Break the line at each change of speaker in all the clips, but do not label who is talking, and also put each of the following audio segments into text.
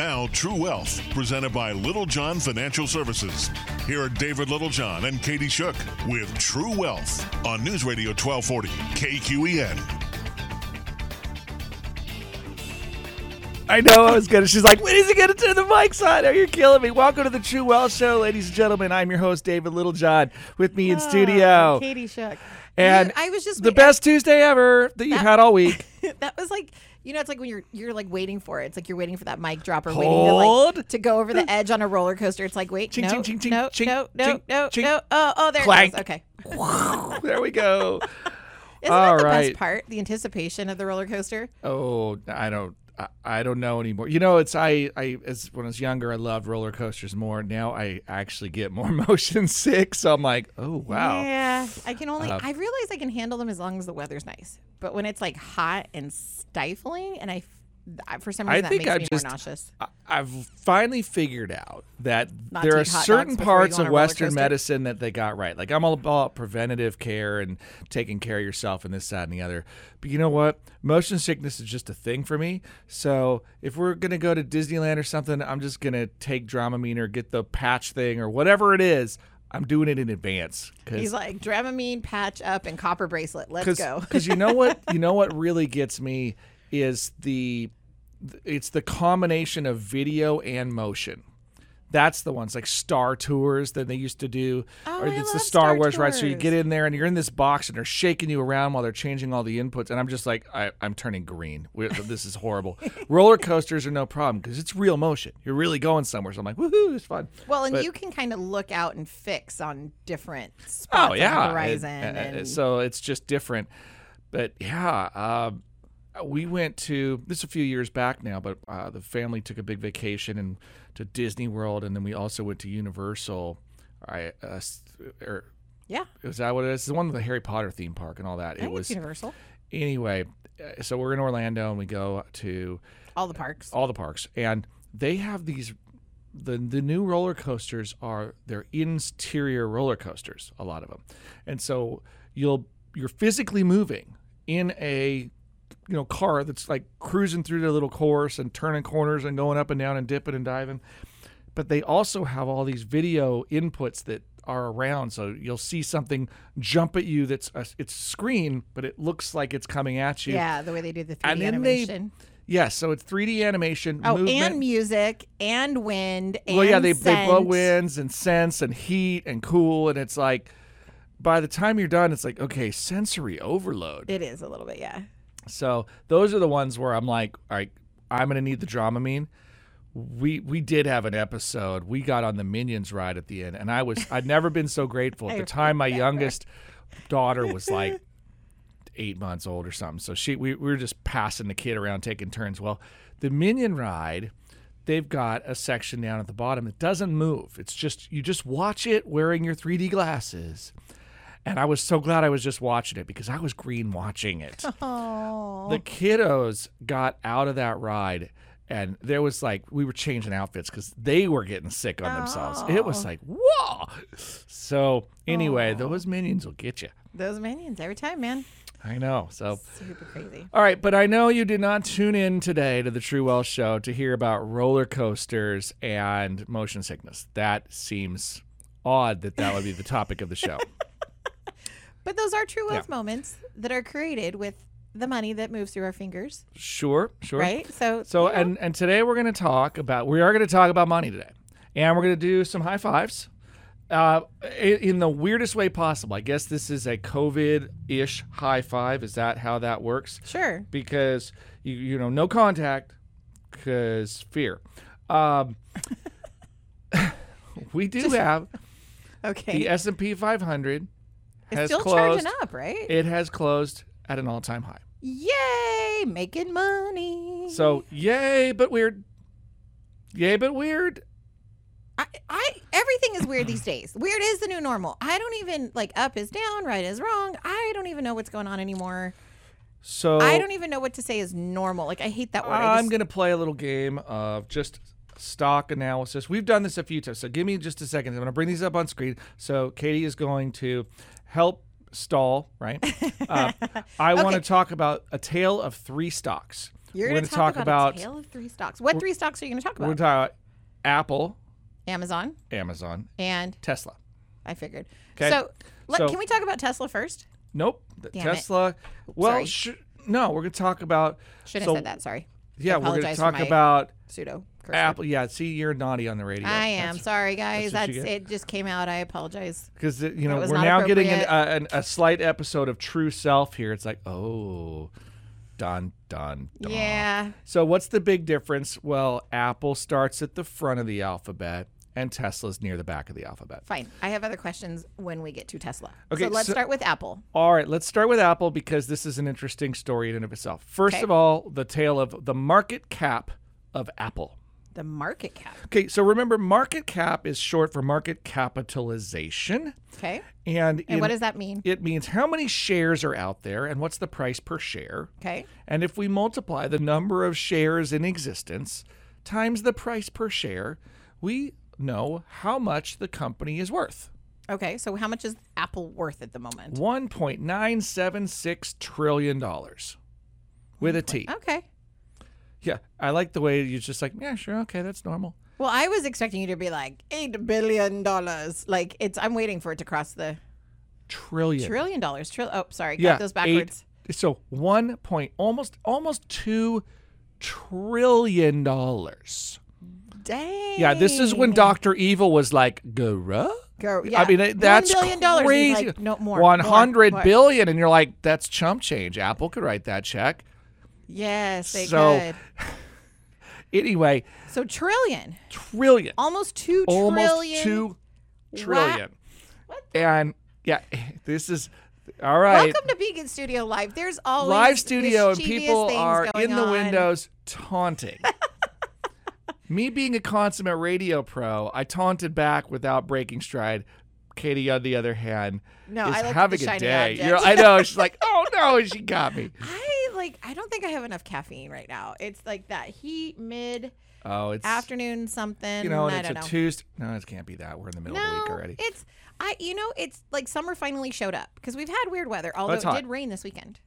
Now, True Wealth, presented by Littlejohn Financial Services. Here are David Littlejohn and Katie Shook with True Wealth on News Radio 1240 KQEN.
I know I was gonna. She's like, when is he gonna turn the mics on? Are you killing me? Welcome to the True Wealth Show, ladies and gentlemen. I'm your host, David Littlejohn. With me in ah, studio,
Katie Shook.
and
I was just
the
wa-
best Tuesday ever that you've had all week.
that was like you know, it's like when you're you're like waiting for it. It's like you're waiting for that mic drop or waiting to like to go over the edge on a roller coaster. It's like wait,
Ching,
no,
ching, ching, ching,
no,
ching,
no, no,
ching,
no,
ching.
no. Oh, oh, there
Clank.
it goes. Okay.
there we go.
Isn't
All
that the
right.
best part? The anticipation of the roller coaster.
Oh, I don't. I, I don't know anymore. You know, it's I. I as when I was younger, I loved roller coasters more. Now I actually get more motion sick. So I'm like, oh wow.
Yeah, I can only.
Uh,
I realize I can handle them as long as the weather's nice. But when it's like hot and stifling, and I- for some
I
reason that
think
makes
I've
me
just-
more nauseous.
I- I've finally figured out that
Not
there are certain
dogs before you
parts of Western medicine that they got right. Like I'm all about preventative care and taking care of yourself and this, that, and the other. But you know what? Motion sickness is just a thing for me. So if we're gonna go to Disneyland or something, I'm just gonna take Dramamine or get the patch thing or whatever it is. I'm doing it in advance. 'cause-
He's like Dramamine, patch up, and copper bracelet. Let's go.
because you know what you know what really gets me is the it's the combination of video and motion. That's the ones like Star Tours that they used to do,
Oh,
or it's the Star
Star
Wars ride. So you get in there and you're in this box and they're shaking you around while they're changing all the inputs, and I'm just like, I, I'm turning green. we this is horrible. Roller coasters are no problem because it's real motion. You're really going somewhere. So I'm like, woohoo, it's fun.
Well, and
But-
you can kind of look out and fix on different spots
Oh yeah,
on the horizon.
uh,
and
so it's just different. But yeah, uh, we went to this is a few years back now, but uh, the family took a big vacation and to Disney World, and then we also went to Universal. I uh, or
yeah,
is that what it is? It's the one with the Harry Potter theme park and all that.
I
It was
Universal.
anyway. uh, So we're in Orlando and we go to
All the parks.
all the parks, and they have these. The the new roller coasters are they're interior roller coasters, a lot of them, and so you'll you're physically moving in a you know car that's like cruising through the little course and turning corners and going up and down and dipping and diving, but they also have all these video inputs that are around so you'll see something jump at you that's a, it's screen but it looks like it's coming at you
Yeah, the way they do the 3D
and then they
animation.
Yes, so it's 3D animation.
oh,
movement.
and music and wind. And
well, yeah, they, they blow winds and sense and heat and cool, and it's like by the time you're done, it's like okay, sensory overload.
It is a little bit, yeah.
So those are the ones where I'm like, all right, I'm gonna need the Dramamine. We we did have an episode. We got on the Minions ride at the end, and I was I'd never been so grateful. At the time, my youngest daughter was like eight months old or something. So she we, we were just passing the kid around, taking turns. Well, the Minion ride, they've got a section down at the bottom that doesn't move. It's just you just watch it wearing your 3D glasses. And I was so glad I was just watching it because I was green watching it.
Oh,
the kiddos got out of that ride and there was like we were changing outfits because they were getting sick on themselves. It was like whoa! So anyway those minions will get you
those minions every time, man.
i know so
Super crazy.
all right but i know you did not tune in today to the true wealth show to hear about roller coasters and motion sickness. That seems odd that that would be the topic of the show
But those are true
Yeah.
wealth moments that are created with the money that moves through our fingers,
sure sure
right? So,
So
you know,
and and today we're going to talk about we are going to talk about money today, and we're going to do some high fives, uh, in the weirdest way possible. I guess this is a COVID-ish high five. Is that how that works?
sure.
Because you you know no contact, because fear. Um, we do have
Okay.
the S and P 500
it's
has
still
closed.
charging up, right?
It has closed at an all-time high.
Yay, making money.
So yay, but weird. Yay, but weird.
I, I everything is weird these days. Weird is the new normal. I don't even like up is down, right is wrong. I don't even know what's going on anymore.
So
I don't even know what to say is normal. Like I hate that word.
I'm
just-
going to play a little game of just stock analysis. We've done this a few times, so give me just a second. I'm going to bring these up on screen. So Katie is going to help stall, right? Uh, I want to talk about a tale of three stocks.
You're going
gonna
talk,
talk
about,
about-
a tale of three stocks. What three stocks are you going to talk about?
We're
about?
talking about Apple,
Amazon
Amazon,
and
Tesla.
I figured.
'Kay.
So, let,
So-
can we talk about Tesla first?
Nope.
Damn it.
Tesla. Well, sh- no, we're going to talk about.
Shouldn't
so,
have said that. Sorry.
Yeah, we're going to talk about
Pseudo. Curse word.
Apple. Yeah, see, you're naughty on the radio.
I am sorry, guys.
that's what
That's,
you
it. Just came out. I apologize.
Because uh, you know
was
we're
not
now getting an,
appropriate.
a, an, a slight episode of True Self here. It's like, oh, dun dun dun.
Yeah.
So what's the big difference? Well, Apple starts at the front of the alphabet, and Tesla's near the back of the alphabet.
Fine. I have other questions when we get to Tesla.
Okay,
So let's
so-
start with Apple.
All right, let's start with Apple because this is an interesting story in and of itself. First
Okay.
of all, the tale of the market cap of Apple.
The market cap.
Okay, so remember, market cap is short for market capitalization,
Okay.
and,
And
in-
what does that mean?
it means how many shares are out there and what's the price per share.
Okay.
And if we multiply the number of shares in existence times the price per share, we know how much the company is worth.
Okay. So how much is Apple worth at the moment?
$1.976 trillion with a T.
Okay.
Yeah, I like the way you're just like, yeah, sure, okay, that's normal.
Well, I was expecting you to be like eight billion dollars. Like it's. I'm waiting for it to cross the
Trillion.
trillion dollars. Trill. Oh, sorry. Got
yeah,
those
eight-
backwards.
so one point almost almost two trillion dollars.
Dang.
Yeah, this is when Doctor Evil was like, "Gura."
Go, yeah.
I mean, that's
$1 billion.
Crazy.
Like, no more.
One hundred billion, and you're like, "That's chump change." Apple could write that check.
Yes, they
So,
could.
Anyway,
So trillion,
trillion,
almost two
almost
trillion.
two trillion,
What
and yeah, this is all right.
Welcome to Beacon Studio Live. There's always
live studio and
mischievous
people
things
are in the
on.
windows taunting. Me being a consummate radio pro, I taunted back without breaking stride. Katie, on the other hand,
No,
is
I like
having
the
a
shiny
day. You're, I know. She's like, oh no, she got me.
I like. I don't think I have enough caffeine right now. It's like that heat mid
Oh, it's
afternoon something.
you know, and
I
it's
don't
a
know.
Tuesday. No, it can't be that. We're in the middle of the week already.
it's I. You know, it's like summer finally showed up because we've had weird weather. Although
it's
it
hot.
did rain this weekend.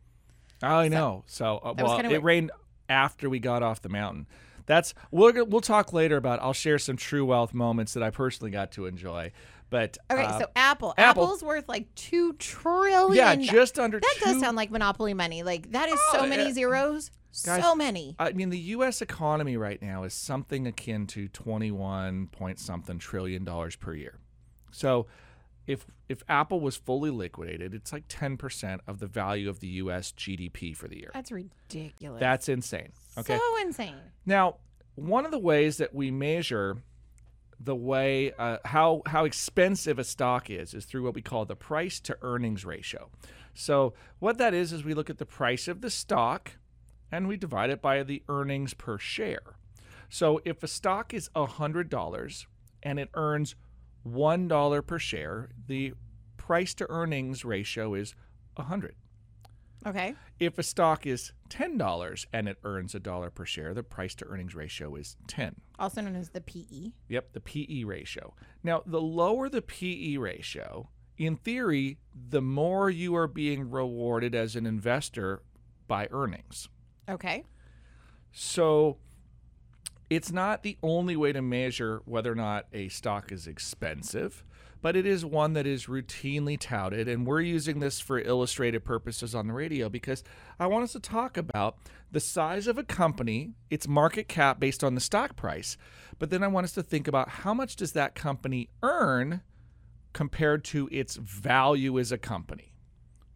I know. So, uh,
was
well,
kinda
it
weird.
rained after we got off the mountain. That's we'll we'll talk later about. I'll share some true wealth moments that I personally got to enjoy. But
Okay,
uh,
so Apple.
Apple.
Apple's worth like two trillion.
yeah, just under
that
two
does sound like monopoly money. Like that is
Oh,
so many
yeah.
zeros.
Guys,
so many.
I mean, the U.S. economy right now is something akin to twenty-one point something trillion dollars per year. So, if if Apple was fully liquidated, it's like ten percent of the value of the U.S. GDP for the year.
That's ridiculous.
That's insane. Okay.
so insane.
Now, one of the ways that we measure the way uh, how how expensive a stock is is through what we call the price to earnings ratio. So what that is is we look at the price of the stock and we divide it by the earnings per share. So if a stock is $100 and it earns $1 per share, the price to earnings ratio is 100.
Okay.
If a stock is $10 and it earns a dollar per share, the price to earnings ratio is 10.
Also known as the. PE.
Yep, the PE ratio. Now, the lower the PE ratio, in theory, the more you are being rewarded as an investor by earnings.
Okay.
So it's not the only way to measure whether or not a stock is expensive, but it is one that is routinely touted. And we're using this for illustrative purposes on the radio because I want us to talk about the size of a company, its market cap based on the stock price. But then I want us to think about how much does that company earn compared to its value as a company.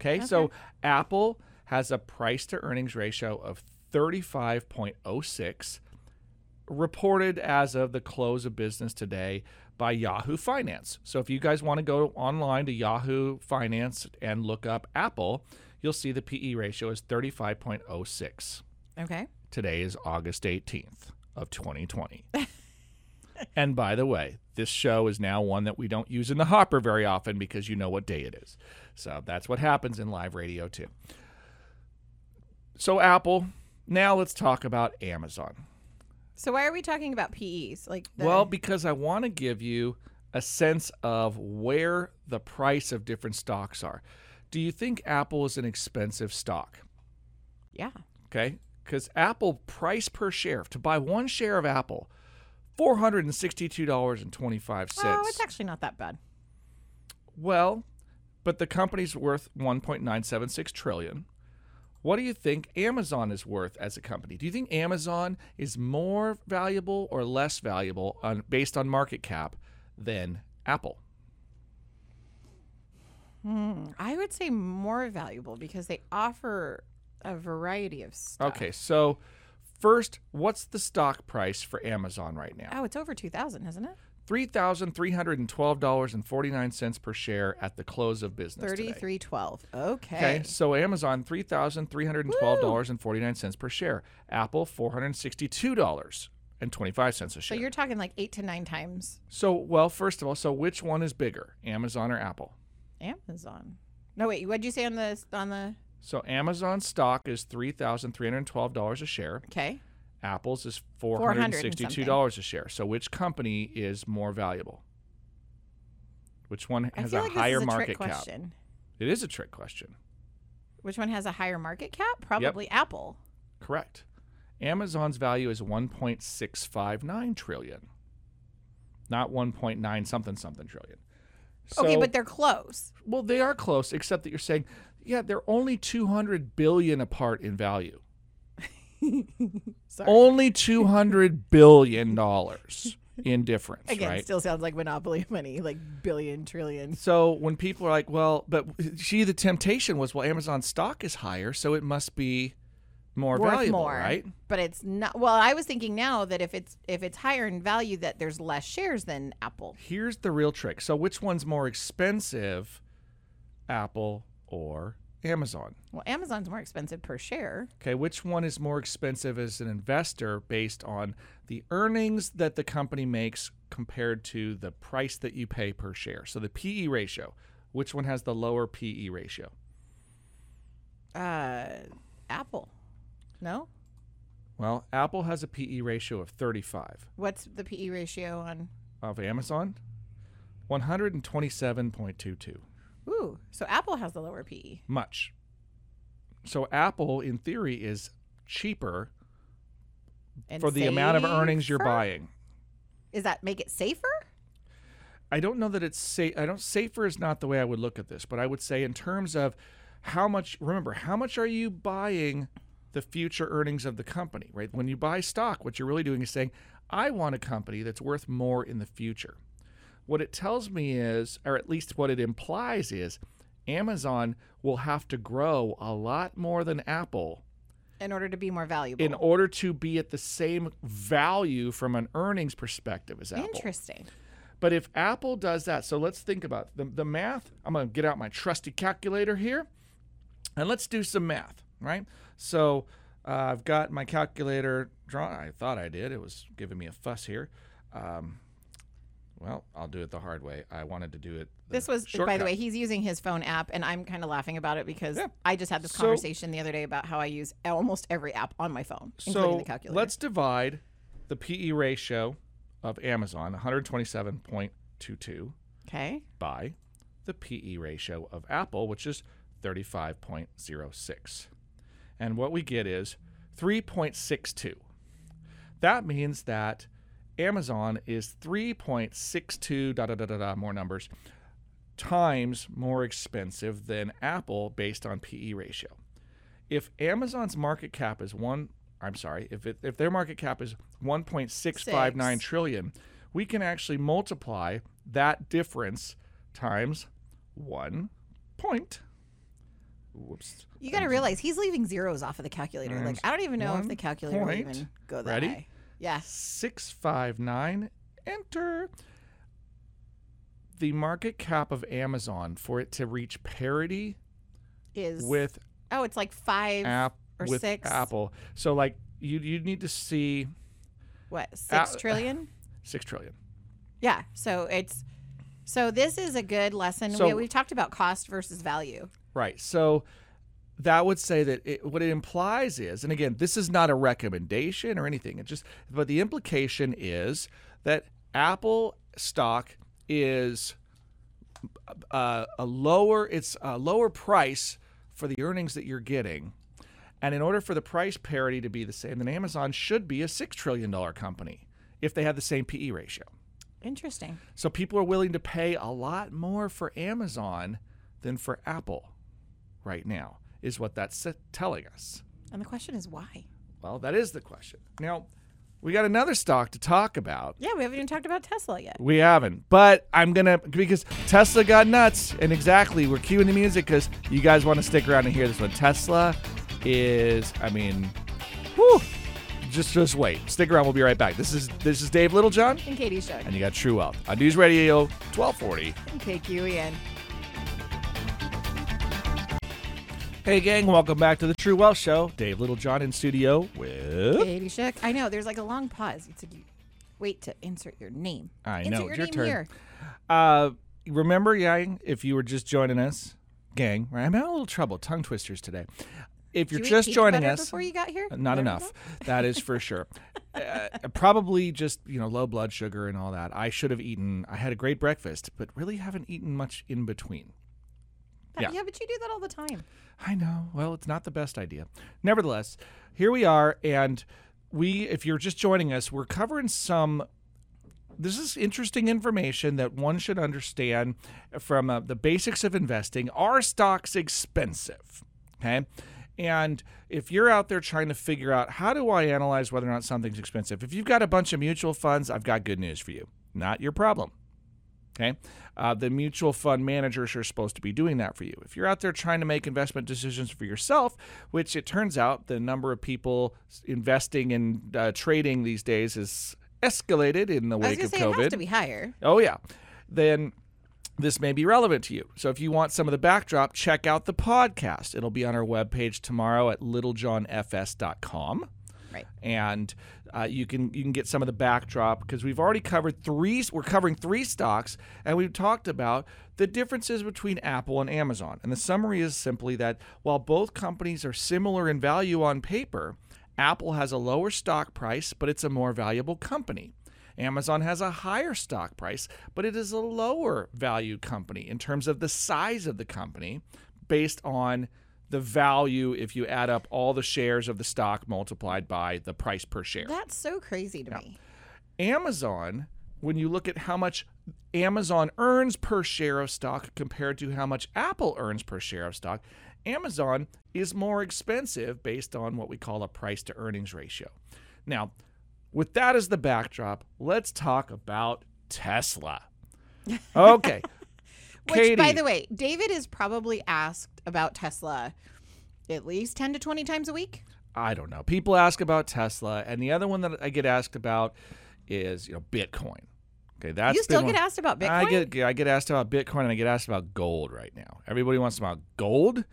Okay, so Apple has a price to earnings ratio of 35.06, reported as of the close of business today by Yahoo Finance. So if you guys want to go online to Yahoo Finance and look up Apple, you'll see the PE ratio is 35.06.
Okay.
Today is August 18th of 2020. and by the way, this show is now one that we don't use in the hopper very often because you know what day it is. So that's what happens in live radio too. So Apple, now let's talk about Amazon.
So why are we talking about PEs? Like the,
Well, because I want to give you a sense of where the price of different stocks are. Do you think Apple is an expensive stock?
yeah.
Okay. because Apple price per share to buy one share of Apple, four hundred and sixty-two dollars and twenty-five cents.
Oh, it's actually not that bad.
Well, but the company's worth 1.976 trillion. What do you think Amazon is worth as a company? Do you think Amazon is more valuable or less valuable on, based on market cap than Apple?
Hmm, I would say more valuable because they offer a variety of stuff.
Okay, so first, what's the stock price for Amazon right now?
Oh, it's over 2000 isn't it?
$3,312.49 per share at the close of business
3312. Okay.
Okay, so Amazon three thousand three hundred and twelve dollars and forty nine cents per share. Apple four hundred sixty two dollars and twenty five cents a share.
So you're talking like 8 to 9 times
So, well, first of all, so which one is bigger, Amazon or Apple?
Amazon. No, wait, what'd you say on the on the
So Amazon stock is three thousand three hundred twelve dollars a share.
Okay.
Apple's is four hundred
400
and
and
sixty two
something.
dollars a share. So which company is more valuable? Which one has a
like
higher
a
market cap?
question.
It is a trick question.
Which one has a higher market cap? Probably Apple.
Correct. Amazon's value is 1.659 trillion. Not 1.9 something something trillion.
okay, but they're close.
well, they are close except that you're saying yeah, they're only 200 billion apart in value.
Sorry.
Only 200 billion dollars in difference,
Again,
right?
still sounds like monopoly money, like billion, trillion.
So when people are like, well, but see, the temptation was, well, Amazon stock is higher, so it must be more
Worth
valuable,
more,
right?
But it's not. Well, I was thinking now that if it's if it's higher in value, that there's less shares than Apple.
Here's the real trick. So which one's more expensive, Apple or Amazon?
Well, Amazon's more expensive per share.
Okay, which one is more expensive as an investor based on the earnings that the company makes compared to the price that you pay per share? So the PE ratio, which one has the lower PE ratio?
Uh, Apple. No.
Well, Apple has a PE ratio of 35.
What's the PE ratio on?
Of Amazon, 127.22.
Ooh, so Apple has the lower. PE.
Much. So Apple, in theory, is cheaper
And
for the amount of earnings you're buying.
Is that make it safer?
I don't know that it's safe. I don't safer is not the way I would look at this, but I would say in terms of how much. Remember, how much are you buying the future earnings of the company? Right. When you buy stock, what you're really doing is saying, I want a company that's worth more in the future. What it tells me is, or at least what it implies is, Amazon will have to grow a lot more than Apple
In order to be more valuable.
in order to be at the same value from an earnings perspective as Apple.
Interesting.
But if Apple does that, so let's think about the, the math. I'm going to get out my trusty calculator here and let's do some math, right? So uh, I've got my calculator drawn. I thought I did. It was giving me a fuss here. Um, well, I'll do it the hard way. I wanted to do it.
This was, by the way, he's using his phone app, and I'm kind of laughing about it because
Yeah.
I just had this
So-
conversation the other day about how I use almost every app on my phone, including
so
the calculator.
let's divide the PE ratio of Amazon, 127.22,
okay.
by the PE ratio of Apple, which is 35.06. And what we get is 3.62. That means that Amazon is 3.62 da da da da da more numbers times more expensive than Apple based on PE ratio. If Amazon's market cap is one, I'm sorry, if it, if their market cap is 1.659 trillion, we can actually multiply that difference times one point. Whoops.
You got to um, realize he's leaving zeros off of the calculator. Like I don't even know if the calculator will
point.
even go that
Ready?
high. Yeah.
659 enter the market cap of Amazon for it to reach parity
Is
with
oh, it's like five
app
or
with
six.
Apple. So like you you need to see
what six
Uh,
trillion?
6 trillion.
Yeah. So it's so this is a good lesson.
So-
we, we've talked about cost versus value.
Right. So that would say that it, what it implies is, and again, this is not a recommendation or anything. It just, but the implication is that Apple stock is uh, a lower, it's a lower price for the earnings that you're getting, And in order for the price parity to be the same, then Amazon should be a $6 trillion company if they had the same PE ratio.
Interesting.
So people are willing to pay a lot more for Amazon than for Apple right now, is what that's telling us.
And the question is why?
Well, that is the question. Now, we got another stock to talk about.
Yeah, we haven't even talked about Tesla yet.
We haven't, but I'm gonna because Tesla got nuts, and exactly we're cueing the music because you guys want to stick around and hear this one. Tesla is, I mean, whew, just just wait, stick around. We'll be right back. This is this is Dave Littlejohn,
And Katie Shook.
and you got True Wealth on News Radio 1240.
And KQEN.
Hey gang, welcome back to the True Wealth Show. Dave Littlejohn in studio with.
Katie Shook. I know, there's like a long pause. It's like you wait to insert your name.
I
insert
know,
your
it's your
name
turn.
here.
Uh, remember, gang, if you were just joining us, gang, right? I'm having a little trouble, tongue twisters today. If you're
you
just joining us,
before you got here?
not enough. That is for sure. Uh, probably just you know low blood sugar and all that. I should have eaten. I had a great breakfast, but really haven't eaten much in between.
Yeah.
Yeah.
but you do that all the time.
I know. Well, it's not the best idea. Nevertheless, here we are, and we, if you're just joining us, we're covering some. This is interesting information that one should understand from uh, the basics of investing. Are stocks expensive? Okay. And if you're out there trying to figure out how do I analyze whether or not something's expensive, if you've got a bunch of mutual funds, I've got good news for you. Not your problem. Okay. Uh, the mutual fund managers are supposed to be doing that for you. If you're out there trying to make investment decisions for yourself, which it turns out the number of people investing and uh, trading these days is escalated in the wake of
say
COVID.
it has to be higher.
Oh, yeah. Then this may be relevant to you. So if you want some of the backdrop, check out the podcast. It'll be on our webpage tomorrow at littlejohnfs.com
Right.
and uh, you can you can get some of the backdrop because we've already covered three. We're covering three stocks, and we've talked about the differences between Apple and Amazon. And the summary is simply that while both companies are similar in value on paper, Apple has a lower stock price, but it's a more valuable company. Amazon has a higher stock price, but it is a lower value company in terms of the size of the company based on the value if you add up all the shares of the stock multiplied by the price per share.
That's so crazy to me.
Amazon, when you look at how much Amazon earns per share of stock compared to how much Apple earns per share of stock, Amazon is more expensive based on what we call a price to earnings ratio. Now, with that as the backdrop, let's talk about Tesla. Okay.
Which, by the way, David is probably asked about Tesla at least 10 to 20 times a week.
I don't know. People ask about Tesla, and the other one that I get asked about is you know Bitcoin. Okay, that's
you still get
one-
asked about Bitcoin?
I get I get asked about Bitcoin, and I get asked about gold right now. Everybody wants about gold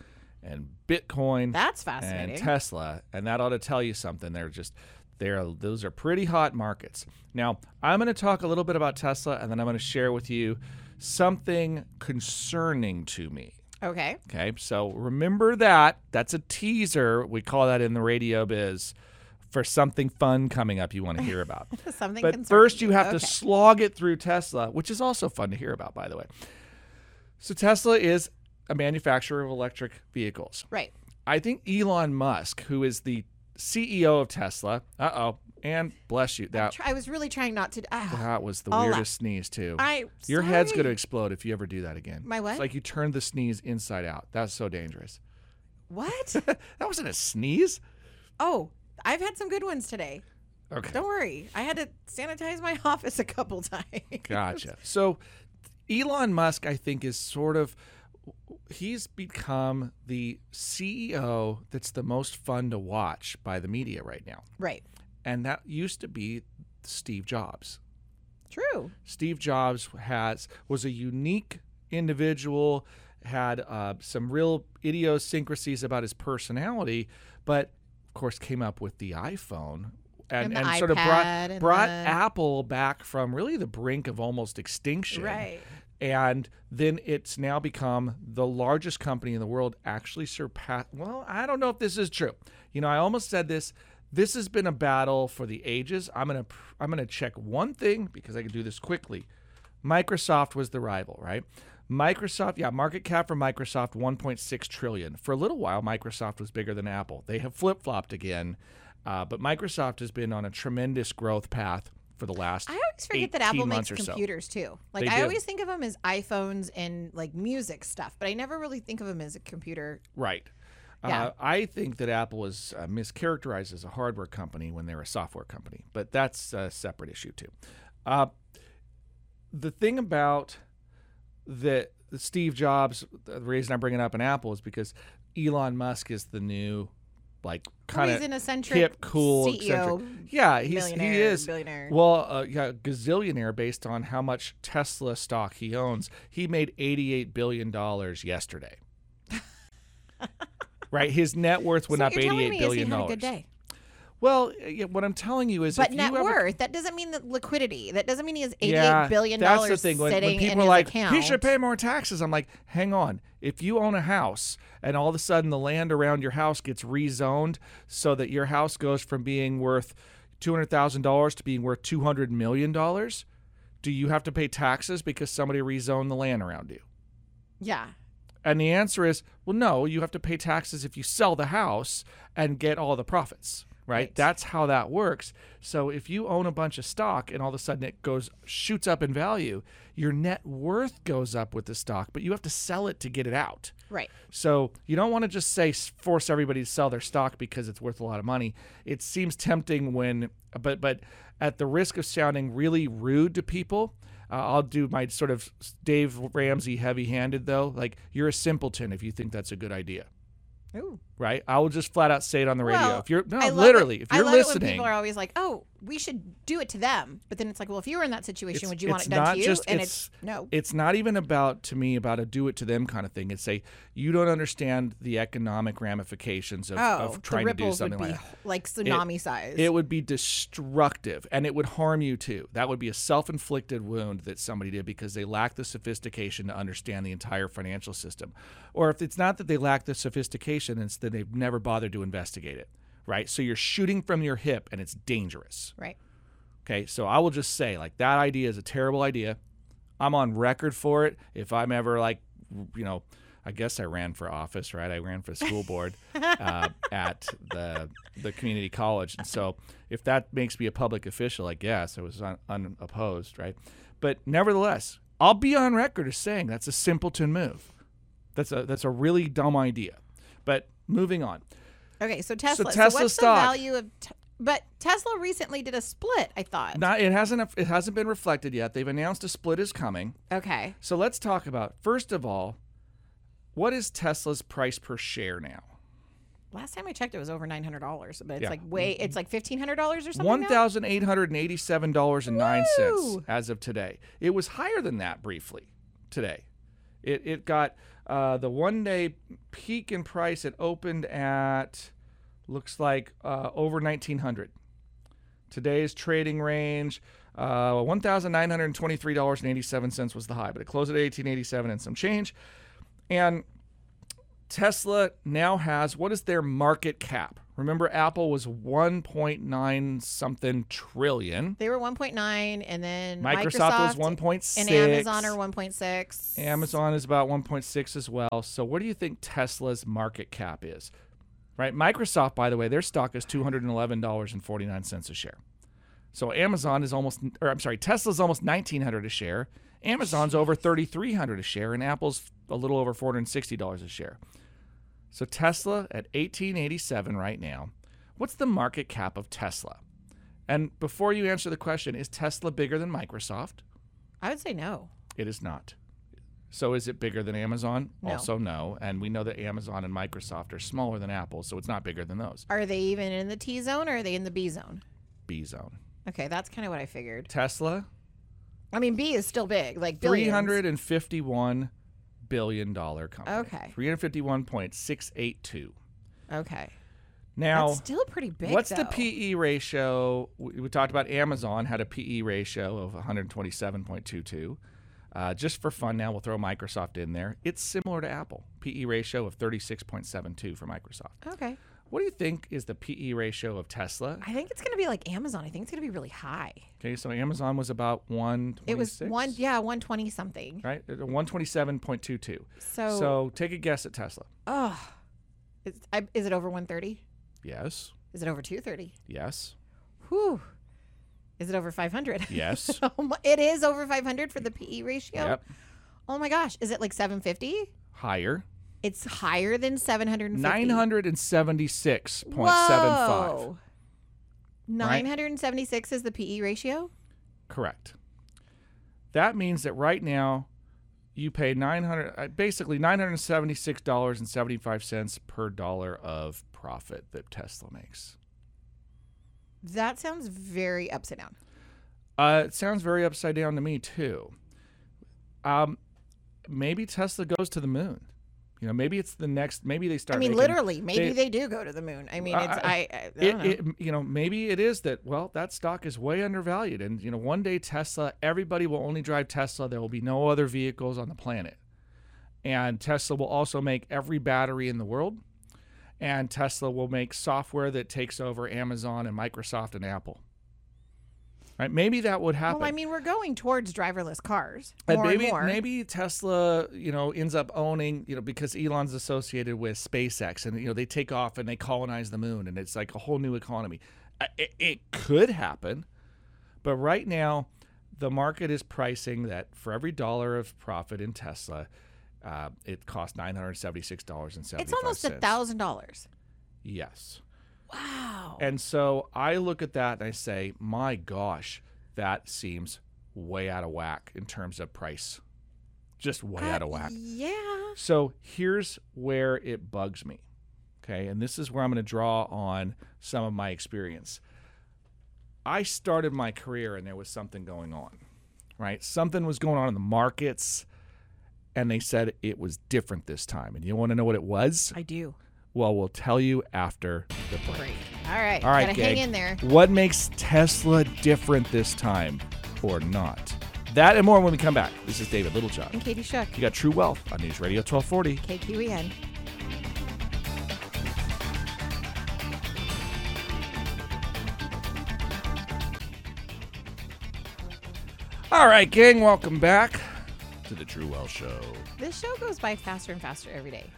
and Bitcoin
That's fascinating. and.
Tesla, and that ought to tell you something. They're just they're those are pretty hot markets. Now I'm going to talk a little bit about Tesla, and then I'm going to share with you something concerning to me.
okay.
Okay, so remember that. That's a teaser. We call that in the radio biz for something fun coming up you want to hear about.
Something
but
concerning
first, you have to slog it through Tesla, which is also fun to hear about, by the way. So, Tesla is a manufacturer of electric vehicles.
Right.
I think Elon Musk, who is the CEO of Tesla, uh oh, and bless you, that,
I was really trying not to. ah,
that was the weirdest sneeze, too.
I.
Your head's going to explode if you ever do that again.
My what?
It's like you turned the sneeze inside out. That's so dangerous.
What?
that wasn't a sneeze.
oh, I've had some good ones today.
Okay.
Don't worry. I had to sanitize my office a couple times.
Gotcha. So Elon Musk, I think, is sort of he's become the CEO that's the most fun to watch by the media right now.
Right.
And that used to be Steve Jobs.
True.
Steve Jobs has was a unique individual, had uh, some real idiosyncrasies about his personality, but of course came up with the iPhone and,
And the
sort of brought brought
the-
Apple back from really the brink of almost extinction.
Right.
And then it's now become the largest company in the world, actually surpassed. Well, I don't know if this is true. You know, I almost said this. This has been a battle for the ages. I'm gonna I'm gonna check one thing because I can do this quickly. Microsoft was the rival, right? Microsoft, yeah, market cap for Microsoft 1.6 trillion. For a little while, Microsoft was bigger than Apple. They have flip flopped again, uh, but Microsoft has been on a tremendous growth path for the last.
I always forget that Apple makes
or so.
computers too. Like
They
I
do.
always think of them as iPhones and like music stuff, but I never really think of them as a computer.
Right.
Yeah.
Uh, I think that Apple was uh, mischaracterized as a hardware company when they're a software company, but that's a separate issue too. Uh, the thing about the Steve Jobs, the reason I'm bringing up an Apple is because Elon Musk is the new, like, kind of
eccentric
hip, cool,
CEO,
eccentric. Yeah, he's he is.
billionaire.
Well, uh, yeah, gazillionaire based on how much Tesla stock he owns. He made eighty-eight billion dollars yesterday. Right, his net worth went
so
up
what you're telling
eighty-eight
me is he
billion dollars. Well, yeah, what I'm telling you is,
But net
ever,
worth, that doesn't mean that liquidity. That doesn't mean he has eighty-eight
yeah,
billion
that's
dollars
the thing. When, when people
in
are like,
account.
he should pay more taxes. I'm like, hang on. If you own a house and all of a sudden the land around your house gets rezoned so that your house goes from being worth two hundred thousand dollars to being worth two hundred million dollars, do you have to pay taxes because somebody rezoned the land around you?
Yeah.
And the answer is, well, no, you have to pay taxes if you sell the house and get all the profits, right?
Right.
That's how that works. So if you own a bunch of stock and all of a sudden it goes shoots up in value, your net worth goes up with the stock, but you have to sell it to get it out.
Right.
So you don't want to just say force everybody to sell their stock because it's worth a lot of money. It seems tempting when, but but at the risk of sounding really rude to people, uh, I'll do my sort of Dave Ramsey heavy-handed though. Like you're a simpleton if you think that's a good idea,
Ooh.
Right? I will just flat out say it on the radio.
Well,
if you're no, literally,
it-
if you're
love It when
listening,
people are always like, "Oh, we should do it to them," but then it's like, "Well, if you were in that situation, would you want it done to you?"
just-
and
it's-
it's no.
it's not even about to me about a do it to them kind of thing. It's a you don't understand the economic ramifications of,
oh,
of trying to do something
would be
like that.
like tsunami size.
It would be destructive and it would harm you too. That would be a self inflicted wound that somebody did because they lack the sophistication to understand the entire financial system. Or if it's not that they lack the sophistication, it's that they've never bothered to investigate it, right? So you're shooting from your hip and it's dangerous.
right.
Okay, so I will just say, like, that idea is a terrible idea. I'm on record for it. If I'm ever like, you know, I guess I ran for office, right? I ran for school board uh, at the the community college, and so if that makes me a public official, I guess I was un- unopposed, right? But nevertheless, I'll be on record as saying that's a simpleton move. That's a that's a really dumb idea. But moving on.
Okay, so Tesla. So,
Tesla
what's
stock.
the value of? T- but Tesla recently did a split. I thought.
Not it hasn't it hasn't been reflected yet. They've announced a split is coming.
okay.
So let's talk about first of all, what is Tesla's price per share now?
Last time I checked, it was over nine hundred dollars. But it's
Yeah.
like way. It's like fifteen hundred dollars or something.
Thousand eight hundred and eighty-seven dollars and nine cents as of today. It was higher than that briefly today. It it got uh, the one-day peak in price. It opened at looks like uh, over nineteen hundred. Today's trading range. Uh, one thousand nine hundred twenty-three dollars and eighty-seven cents was the high, but it closed at eighteen eighty-seven and some change. And Tesla now has what is their market cap? Remember, Apple was 1.9 something trillion.
They were one point nine, and then
Microsoft,
Microsoft,
was 1.6.
and Amazon are one point six.
Amazon is about 1.6 as well. So, what do you think Tesla's market cap is? Right, Microsoft, by the way, their stock is $211.49 a share. So Amazon is almost, or I'm sorry, Tesla's almost 1900 a share. Amazon's over 3300 a share, and Apple's a little over $460 a share. So Tesla at 1887 right now. What's the market cap of Tesla? And before you answer the question, is Tesla bigger than Microsoft?
I would say no.
It is not. So is it bigger than Amazon?
No.
Also no. And we know that Amazon and Microsoft are smaller than Apple, so it's not bigger than those.
Are they even in the T zone or are they in the B zone?
B zone.
Okay, that's kind of what I figured.
Tesla,
I mean, B is still big, like billions.
hundred and fifty-one billion dollar company.
Okay.
Three hundred fifty-one point six eight two.
Okay,
Now,
that's still pretty big.
what's the. PE ratio? We, we talked about Amazon had a PE ratio of one hundred twenty-seven point two two. Uh, just for fun, now we'll throw Microsoft in there. It's similar to Apple. PE ratio of thirty-six point seven two for Microsoft.
Okay,
What do you think is the PE ratio of Tesla?
I think it's going to be like Amazon. I think it's going to be really high.
Okay, so Amazon was about one.
It was one, yeah, one twenty something.
Right, uh, uh, one twenty seven point two two.
So,
So take a guess at Tesla.
oh, is, I, is it over one thirty?
Yes.
Is it over two thirty?
Yes.
Whew. Is it over five hundred?
Yes.
oh it is over five hundred for the PE ratio.
Yep.
Oh my gosh, is it like seven fifty?
Higher.
It's higher than seven hundred and fifty.
Nine hundred and seventy six point seven five.
Nine hundred and seventy six is the PE ratio.
Correct. That means that right now you pay 900 uh, basically $976.75 per dollar of profit that Tesla makes.
That sounds very upside down.
Uh, it sounds very upside down to me too. Um, maybe Tesla goes to the moon. You know, maybe it's the next. Maybe they start.
I mean,
making-
literally, maybe
they-
they, do go to the moon. I mean, it's
I-
I, I, I
It, it, you know, maybe it is that. Well, that stock is way undervalued, and you know, one day Tesla, everybody will only drive Tesla. There will be no other vehicles on the planet, and Tesla will also make every battery in the world, and Tesla will make software that takes over Amazon and Microsoft and Apple. Right? Maybe that would happen.
well, I mean, we're going towards driverless cars
And
more
maybe
and more.
maybe Tesla, you know, ends up owning, you know, because Elon's associated with SpaceX, and you know they take off and they colonize the moon, and it's like a whole new economy. It, it could happen, but right now, the market is pricing that for every dollar of profit in Tesla, uh, it costs nine hundred seventy-six dollars and seventy-five
it's almost a thousand dollars.
Yes.
Wow.
And so I look at that and I say, my gosh, that seems way out of whack in terms of price. Just way out of whack.
Uh, Yeah.
So here's where it bugs me. Okay. And this is where I'm going to draw on some of my experience. I started my career and there was something going on, right? Something was going on in the markets. And they said it was different this time. And you want to know what it was?
I do.
Well, we'll tell you after the break.
Great. All right.
All right,
Gotta
gang.
hang in there.
What makes Tesla different this time or not? That and more when we come back. This is David Littlejohn.
And Katie Shook.
You got True Wealth on News Radio 1240.
KQEN.
All right, gang, welcome back to the True Wealth Show.
This show goes by faster and faster every day.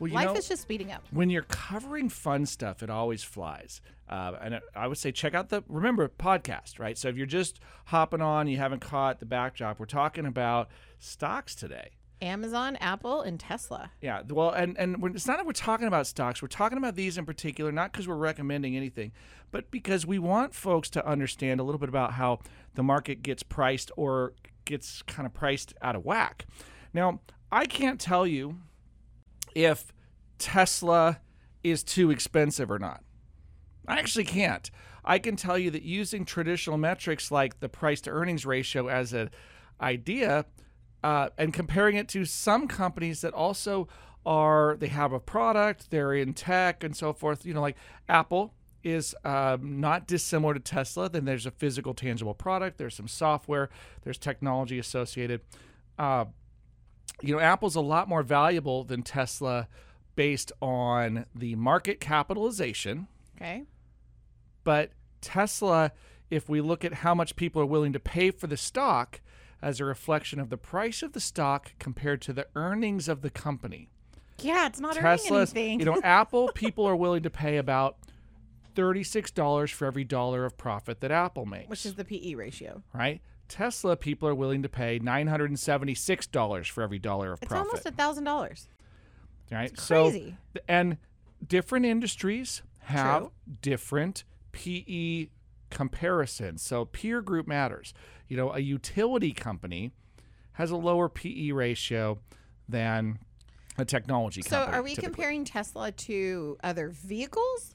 Well, you
Life
know,
is just speeding up.
when you're covering fun stuff, it always flies. Uh, and I- would say check out the remember podcast, right? So if you're just hopping on, you haven't caught the backdrop. We're talking about stocks today.
Amazon, Apple, and Tesla.
Yeah, well, and and it's not that we're talking about stocks. We're talking about these in particular, not because we're recommending anything, but because we want folks to understand a little bit about how the market gets priced or gets kind of priced out of whack. Now, I can't tell you if Tesla is too expensive or not. I actually can't. I can tell you that using traditional metrics like the price to earnings ratio as an idea uh, and comparing it to some companies that also are, they have a product, they're in tech and so forth, you know, like Apple is um, not dissimilar to Tesla. Then there's a physical, tangible product, there's some software, there's technology associated. Uh, you know, Apple's a lot more valuable than Tesla based on the market capitalization.
Okay.
But Tesla, if we look at how much people are willing to pay for the stock as a reflection of the price of the stock compared to the earnings of the company.
Yeah, it's not
Tesla's,
earning anything.
you know, Apple people are willing to pay about $36 for every dollar of profit that Apple makes.
which is the PE ratio.
right? Tesla people are willing to pay $976 for every dollar of
It's
profit.
It's almost a thousand dollars.
right?
crazy.
So, and different industries have
True.
different PE comparisons. So peer group matters. You know, a utility company has a lower PE ratio than a technology
So,
company.
So are we
typically.
comparing Tesla to other vehicles?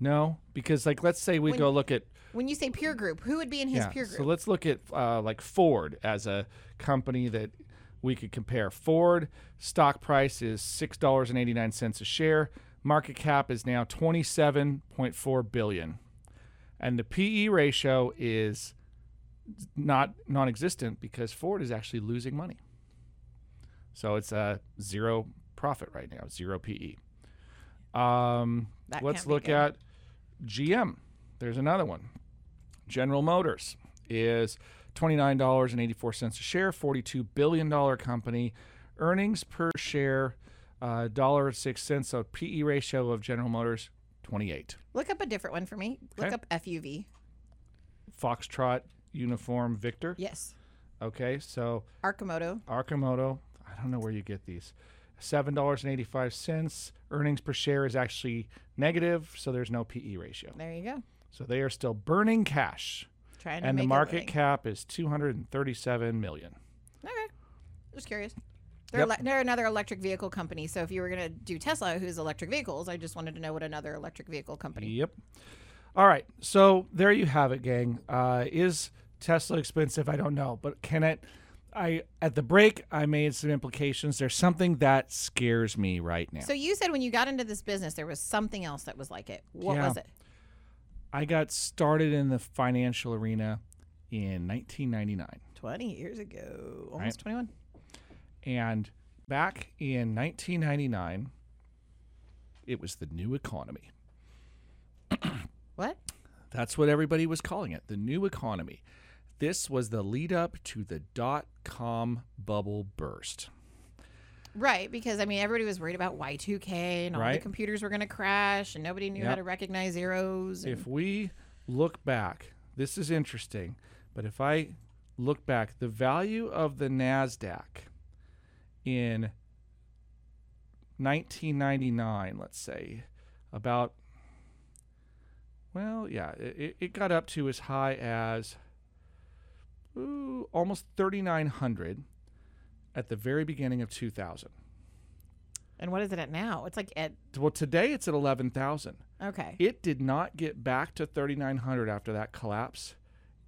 No, because like let's say we
When-
go look at
When you say peer group, who would be in his
yeah.
peer group?
So let's look at uh, like Ford as a company that we could compare. Ford stock price is six dollars and eighty nine cents a share. Market cap is now twenty seven point four billion, and the PE ratio is not non-existent because Ford is actually losing money. So it's a zero profit right now, zero PE. Um, let's look at GM. There's another one. General Motors is $29.84 a share, $42 billion company. Earnings per share, uh, $1.06. So PE ratio of General Motors, 28.
Look up a different one for me. Look
Okay.
up FUV.
Foxtrot Uniform Victor.
Yes.
Okay, so
Arcimoto.
Arcimoto. I don't know where you get these. $7.85. Earnings per share is actually negative, so there's no PE ratio.
There you go.
So they are still burning cash.
Trying to
and the
make a
market
living.
cap is 237 million.
Okay. Just curious. They're,
Yep.
ele- they're another electric vehicle company. So if you were going to do Tesla, who's electric vehicles, I just wanted to know what another electric vehicle company.
Yep. All right. So there you have it, gang. Uh, is Tesla expensive? I don't know, but can it? I at the break I made some implications. There's something that scares me right now.
So you said when you got into this business, there was something else that was like it. What
Yeah.
was it?
I got started in the financial arena in 1999,
20 years ago. Almost 21.
and back in 1999, it was the new economy.
What?
That's what everybody was calling it, the new economy. This was the lead up to the dot com bubble burst.
Right, because I mean, everybody was worried about Y2K and all the computers were going to crash and nobody knew how to recognize zeros. and-
If we look back, this is interesting, but if I look back, the value of the NASDAQ in 1999, let's say, about, well, yeah, it, it got up to as high as ooh, almost 3,900 at the very beginning of 2000.
and what is it at now? It's like at,
Well, today it's at 11,000.
okay.
It did not get back to 3,900 after that collapse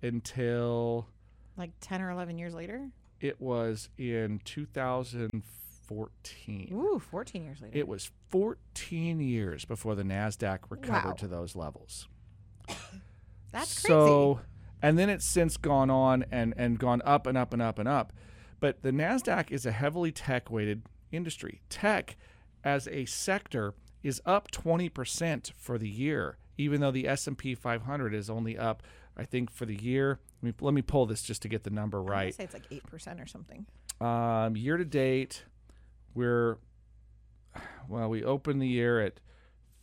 until
like 10 or 11 years later?
it was in 2014.
Ooh, 14 years later.
It was 14 years before the NASDAQ recovered
Wow.
to those levels.
That's
so, and then it's since gone on and, and gone up and up and up and up. But the NASDAQ is a heavily tech weighted industry. Tech as a sector is up 20% for the year, even though the S&P 500 is only up, I think, for the year. Let me, let me pull this just to get the number
crazy. I
right.
say it's like 8% or something.
Um, year to date, we're well, we opened the year at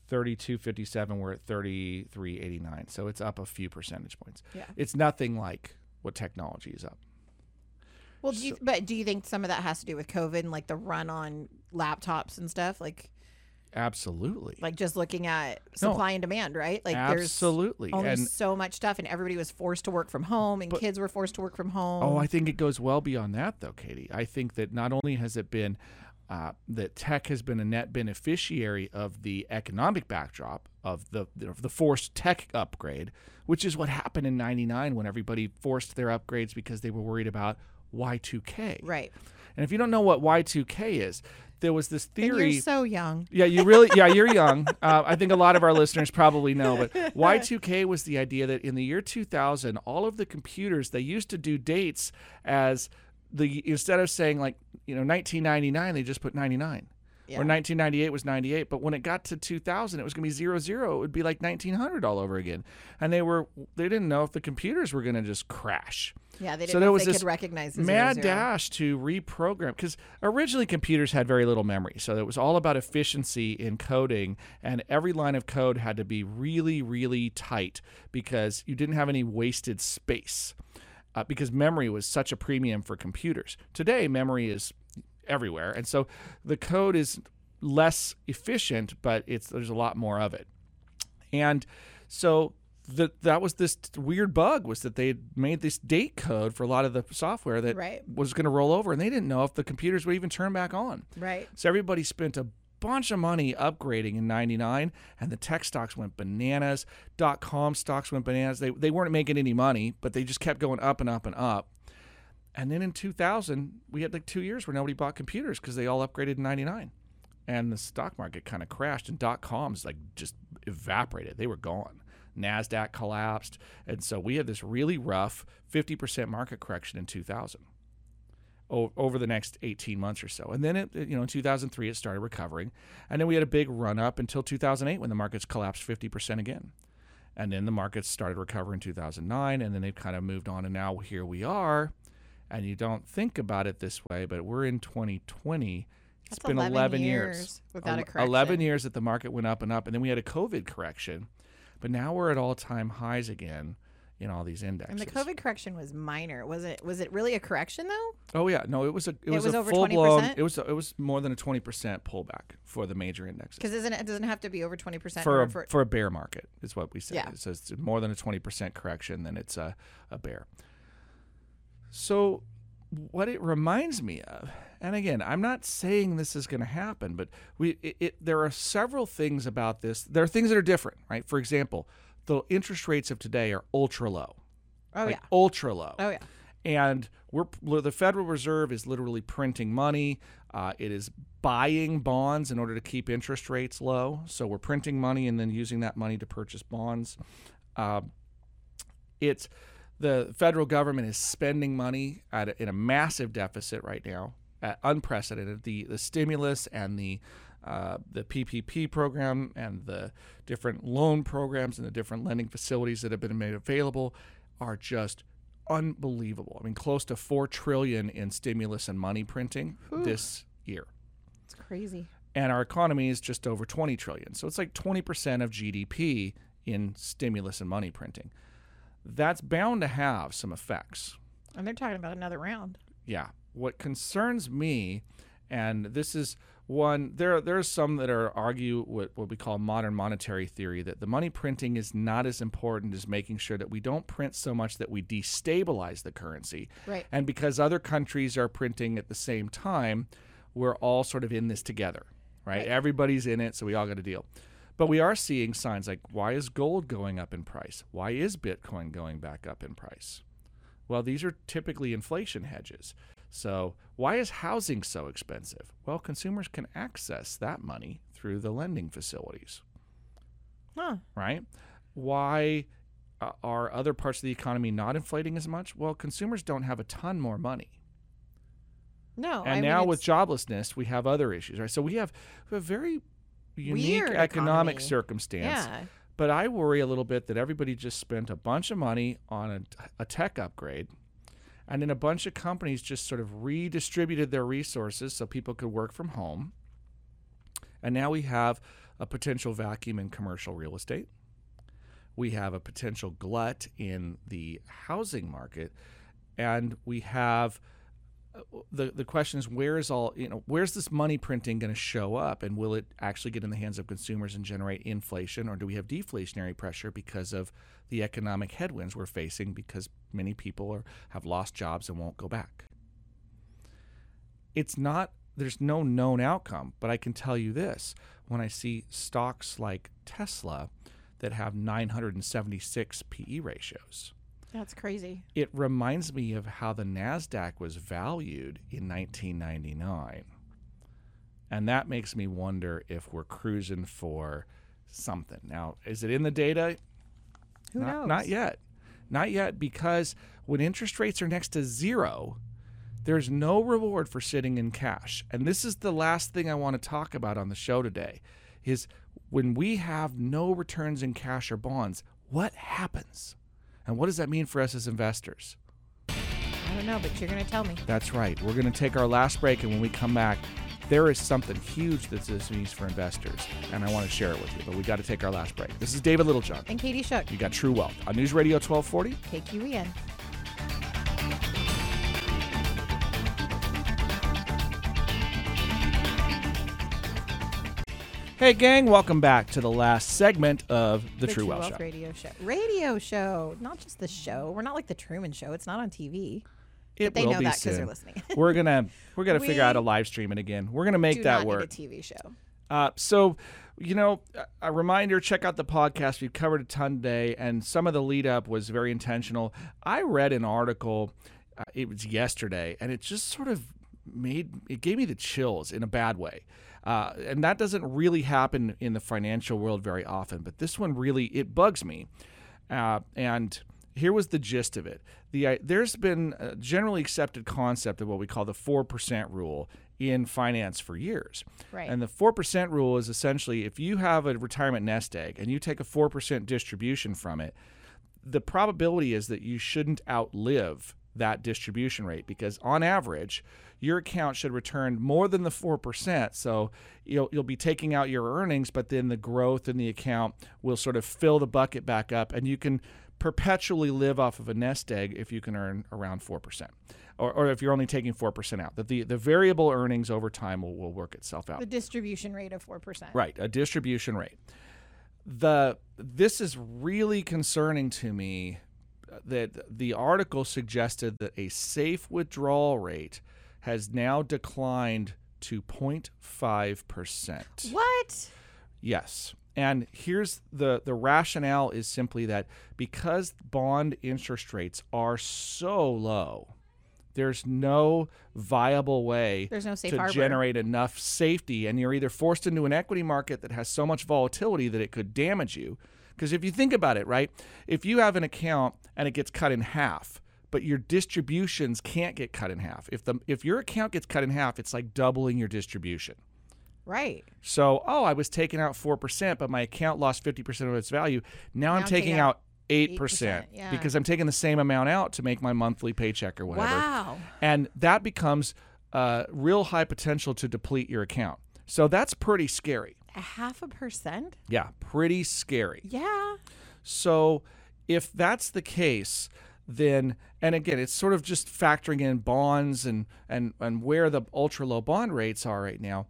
32.57. We're at 33.89, so it's up a few percentage points.
Yeah.
It's nothing like what technology is up.
Well, do you, but do you think some of that has to do with COVID and like the run on laptops and stuff? Like,
Absolutely,
like just looking at
No.
supply and demand, right? Like
absolutely,
there's only
and
so much stuff and everybody was forced to work from home and kids were forced to work from home.
Oh, I think it goes well beyond that, though, Katie. I think that not only has it been uh, that tech has been a net beneficiary of the economic backdrop of the of the forced tech upgrade, which is what happened in '99 when everybody forced their upgrades because they were worried about Y2K.
right.
And if you don't know what Y2K is, there was this
And
theory.
you're so young.
Yeah, you really, yeah, you're young. Uh, I think a lot of our listeners probably know, but Y2K was the idea that in the year 2000, all of the computers they used to do dates as the instead of saying like you know 1999, they just put 99.
Yeah.
Or 1998 was 98, but when it got to 2000, it was going to be zero zero. It would be like 1900 all over again, and they were they didn't know if the computers were going to just crash
Yeah, they didn't
so
know
there
if
was
they
this
could recognize the
mad
zero, zero.
dash to reprogram because originally computers had very little memory so it was all about efficiency in coding and every line of code had to be really really tight because you didn't have any wasted space uh, because memory was such a premium for computers today memory is everywhere and so the code is less efficient but it's there's a lot more of it and so the, that was this weird bug was that they made this date code for a lot of the software that
Right.
was going to roll over and they didn't know if the computers would even turn back on.
Right.
So everybody spent a bunch of money upgrading in 99 and the tech stocks went bananas. Dot com stocks went bananas. They, they weren't making any money, but they just kept going up and up and up. And then in 2000, we had like two years where nobody bought computers because they all upgraded in 99. And the stock market kind of crashed and dot coms like just evaporated. They were gone. NASDAQ collapsed. And so we had this really rough 50% market correction in 2000. over the next 18 months or so. And then it, you know, in 2003 it started recovering, and then we had a big run up until 2008 when the markets collapsed 50% again. And then the markets started recovering in 2009, and then they've kind of moved on, and now here we are. And you don't think about it this way, but we're in 2020. It's
That's
been
11
11
years
years
without a
Ele- 11 years that the market went up and up, and then we had a COVID correction, but now we're at all-time highs again in all these indexes.
And the COVID correction was minor. Was it? Was it really a correction though?
Oh yeah, no, it was a it was,
was
a
over
full blown.
20%?
It was it was more than a 20% pullback for the major indexes.
Because isn't it? It doesn't have to be over twenty percent
for a,
for
for a bear market is what we say.
Yeah.
It says it's more than a 20% correction, then it's a, a bear. So, what it reminds me of, and again, I'm not saying this is going to happen, but we it, it, there are several things about this. There are things that are different, right? For example, the interest rates of today are ultra low.
Oh
like
yeah.
ultra low
Oh yeah.
and we're the Federal Reserve is literally printing money. Uh, it is buying bonds in order to keep interest rates low. So we're printing money and then using that money to purchase bonds. Uh, it's the federal government is spending money at a, in a massive deficit right now, unprecedented. The the stimulus and the uh, the PPP program and the different loan programs and the different lending facilities that have been made available are just unbelievable. I mean, close to four trillion in stimulus and money printing this year,
It's crazy.
and our economy is just over 20 trillion. So it's like 20 percent of GDP in stimulus and money printing. That's bound to have some effects.
And they're talking about another round.
Yeah. What concerns me, and this is one there there are some that are argue what, what we call modern monetary theory that the money printing is not as important as making sure that we don't print so much that we destabilize the currency.
Right.
And because other countries are printing at the same time, we're all sort of in this together, right?
Right.
Everybody's in it, so we all got to deal. But we are seeing signs like why is gold going up in price? Why is Bitcoin going back up in price? Well, these are typically inflation hedges. So, why is housing so expensive? Well, consumers can access that money through the lending facilities,
Huh.
right? Why uh, are other parts of the economy not inflating as much? Well, consumers don't have a ton more money.
No.
and
I mean,
now with joblessness, we have other issues, right? So we have a very unique
Weird
economic
economy.
circumstance.
Yeah.
But I worry a little bit that everybody just spent a bunch of money on a, a tech upgrade, and then a bunch of companies just sort of redistributed their resources so people could work from home. And now we have a potential vacuum in commercial real estate. We have a potential glut in the housing market, and we have the the question is where is all you know where's this money printing going to show up? And will it actually get in the hands of consumers and generate inflation? Or do we have deflationary pressure because of the economic headwinds we're facing because many people are have lost jobs and won't go back? It's not there's no known outcome but i can tell you this. When i see stocks like tesla that have 976 pe ratios
That's crazy.
it reminds me of how the NASDAQ was valued in 1999. And that makes me wonder if we're cruising for something. Now, is it in the data?
Who
not,
knows?
Not yet. Not yet, because when interest rates are next to zero, there's no reward for sitting in cash. And this is the last thing I want to talk about on the show today is when we have no returns in cash or bonds, what happens? And what does that mean for us as investors?
I don't know, but you're gonna tell me.
That's right. We're going to take our last break, and when we come back, there is something huge that this means for investors, and I want to share it with you. But we got to take our last break. This is David Littlejohn.
And Katie Shook,
You got True Wealth on News Radio 1240.
KQEN.
Hey, gang, welcome back to the last segment of the, True Wealth Show.
Radio Show. Radio show, not just the show. We're not like the Truman Show. It's not on TV.
It
they
will
know
be
that because they're listening.
we're gonna we're gonna figure out a live stream it again. We're gonna make
Do
that
not
work.
need a TV show.
Uh, so, you know, a- a reminder: check out the podcast. We've covered a ton today, and some of the lead up was very intentional. I read an article. Uh, it was yesterday, and it just sort of made it gave me the chills in a bad way. Uh, and that doesn't really happen in the financial world very often, but this one really it bugs me. Uh, and here was the gist of it. The uh, there's been a generally accepted concept of what we call the four percent rule in finance for years.
Right.
And the 4% rule is essentially if you have a retirement nest egg and you take a 4% distribution from it, the probability is that you shouldn't outlive that distribution rate because on average your account should return more than the 4% so you'll, you'll be taking out your earnings but then the growth in the account will sort of fill the bucket back up and you can perpetually live off of a nest egg if you can earn around 4% or, or if you're only taking 4% out that the, the variable earnings over time will, will work itself out
The distribution rate of 4%.
Right, a distribution rate. The this is really concerning to me that the article suggested that a safe withdrawal rate has now declined to 0.5%.
What?
Yes. And here's the the rationale is simply that because bond interest rates are so low, there's no viable way
There's no safe
to
harbor.
generate enough safety and you're either forced into an equity market that has so much volatility that it could damage you. Because if you think about it, right? If you have an account and it gets cut in half, but your distributions can't get cut in half. If the if your account gets cut in half, it's like doubling your distribution.
Right.
So, oh, I was taking out 4%, but my account lost 50% of its value. Now, I'm
I'm
taking
taking
out
out
8%,
8%, yeah.
because I'm taking the same amount out to make my monthly paycheck or whatever.
Wow.
And that becomes uh, real high potential to deplete your account. So that's pretty scary.
A half a percent?
Yeah, pretty scary.
Yeah.
So if that's the case, then and again, it's sort of just factoring in bonds and and and where the ultra low bond rates are right now.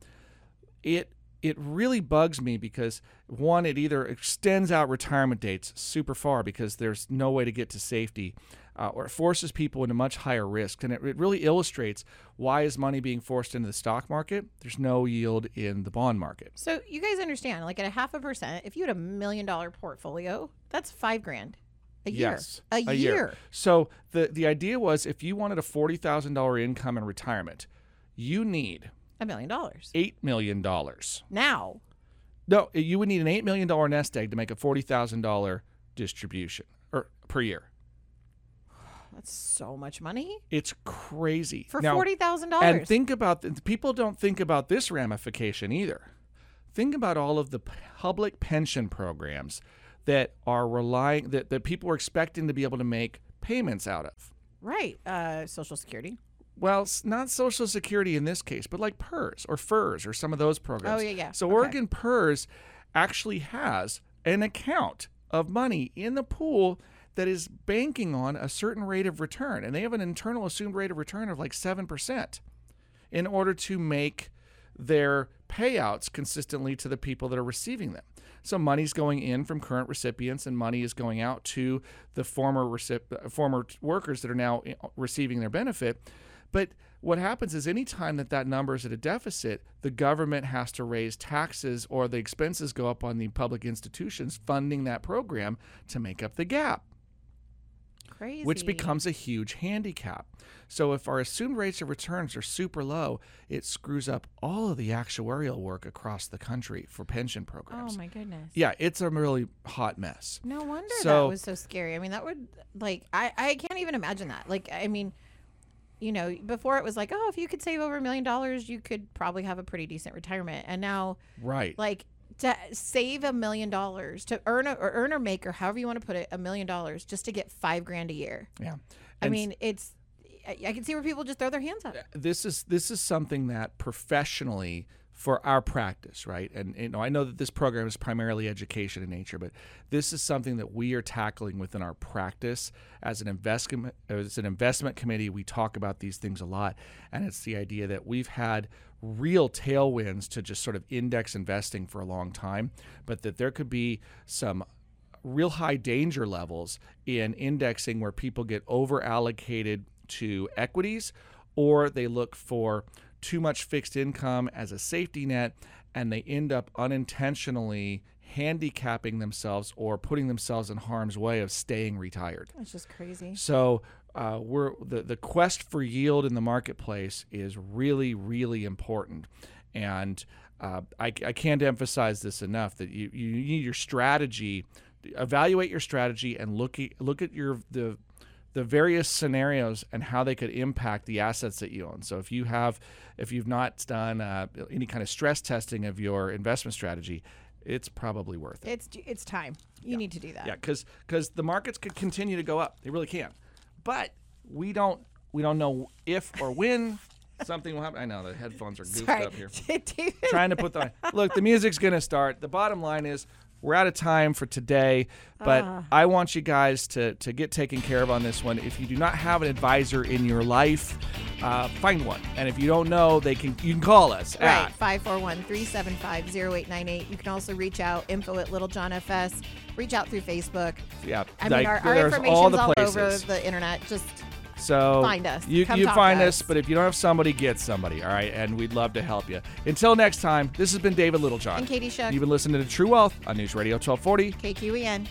It it really bugs me because one, it either extends out retirement dates super far because there's no way to get to safety, uh, or it forces people into much higher risk, and it, it really illustrates why is money being forced into the stock market? There's no yield in the bond market.
So you guys understand, like at a half a percent, if you had a million dollar portfolio, that's five grand a year.
Yes,
A, year.
So the the idea was if you wanted a forty thousand dollar income in retirement, you need
A million dollars.
eight million dollars.
Now.
No, you would need an eight million dollar nest egg to make a forty thousand dollar distribution or per year.
That's so much money
It's crazy
for
Now-
forty thousand
And
dollars.
And think about the, people don't think about this ramification either. Think about all of the public pension programs that are relying that, that people are expecting to be able to make payments out of.
Right. Uh, Social Security.
Well, not Social Security in this case, but like PERS or FERS or some of those programs.
Oh, yeah, yeah.
So
Okay.
Oregon PERS actually has an account of money in the pool that is banking on a certain rate of return, and they have an internal assumed rate of return of like seven percent in order to make their payouts consistently to the people that are receiving them. So money's going in from current recipients, and money is going out to the former recip- former workers that are now eh, receiving their benefit. But what happens is anytime that that number is at a deficit, the government has to raise taxes or the expenses go up on the public institutions funding that program to make up the gap
Crazy.
which becomes a huge handicap. So if our assumed rates of returns are super low, it screws up all of the actuarial work across the country for pension oh, programs.
Oh my goodness.
Yeah, it's a really hot mess.
No wonder
So-
that was so scary. I mean, that would like I I can't even imagine that. Like I mean, you know, before it was like, oh, if you could save over a million dollars, you could probably have a pretty decent retirement. And now,
Right.
like to save a million dollars to earn a, or earn or make or however you want to put it, a million dollars just to get five grand a year.
yeah.
I mean, it's I, I can see where people just throw their hands up.
this is this is something that professionally for our practice, right? And you know, I know that this program is primarily education in nature, but this is something that we are tackling within our practice as an investment as an investment committee. We talk about these things a lot, and it's the idea that we've had real tailwinds to just sort of index investing for a long time, but that there could be some real high danger levels in indexing where people get over allocated to equities or they look for too much fixed income as a safety net and they end up unintentionally handicapping themselves or putting themselves in harm's way of staying retired.
It's just crazy.
So uh, we're the the quest for yield in the marketplace is really really important, and uh, I, I can't emphasize this enough that you you need your strategy evaluate your strategy and look at, look at your the the various scenarios and how they could impact the assets that you own. So if you have if you've not done uh, any kind of stress testing of your investment strategy, it's probably worth it.
It's it's time. You need to do that.
Yeah, because because the markets could continue to go up. They really can, but we don't we don't know if or when something will happen. I know the headphones are goofed
Sorry.
up here. Trying to put the look. The music's gonna start. The bottom line is we're out of time for today, but
Ah.
I want you guys to to get taken care of on this one. If you do not have an advisor in your life, uh, find one. And if you don't know, they can you can call us
Right,
at
541 375 0898. You can also reach out, info at Littlejohn FS. Reach out through Facebook.
yeah.
I
like,
mean, our, our
there's
information's
all
all, over the internet. Just
So
Find us.
You,
Come
you find us,
us.
but if you don't have somebody, get somebody. All right, and we'd love to help you. Until next time, this has been David Littlejohn.
And Katie Shook.
You've been listening to True Wealth on News Radio 1240.
KQEN.